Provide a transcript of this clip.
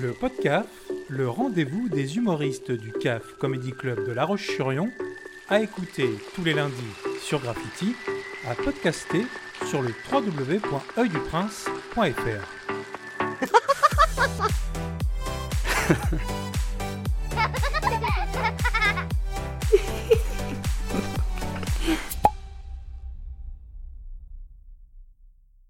Le podcast, le rendez-vous des humoristes du CAF Comedy Club de La Roche-sur-Yon, à écouter tous les lundis sur Graffiti, à podcaster sur le www.oeilduprince.fr.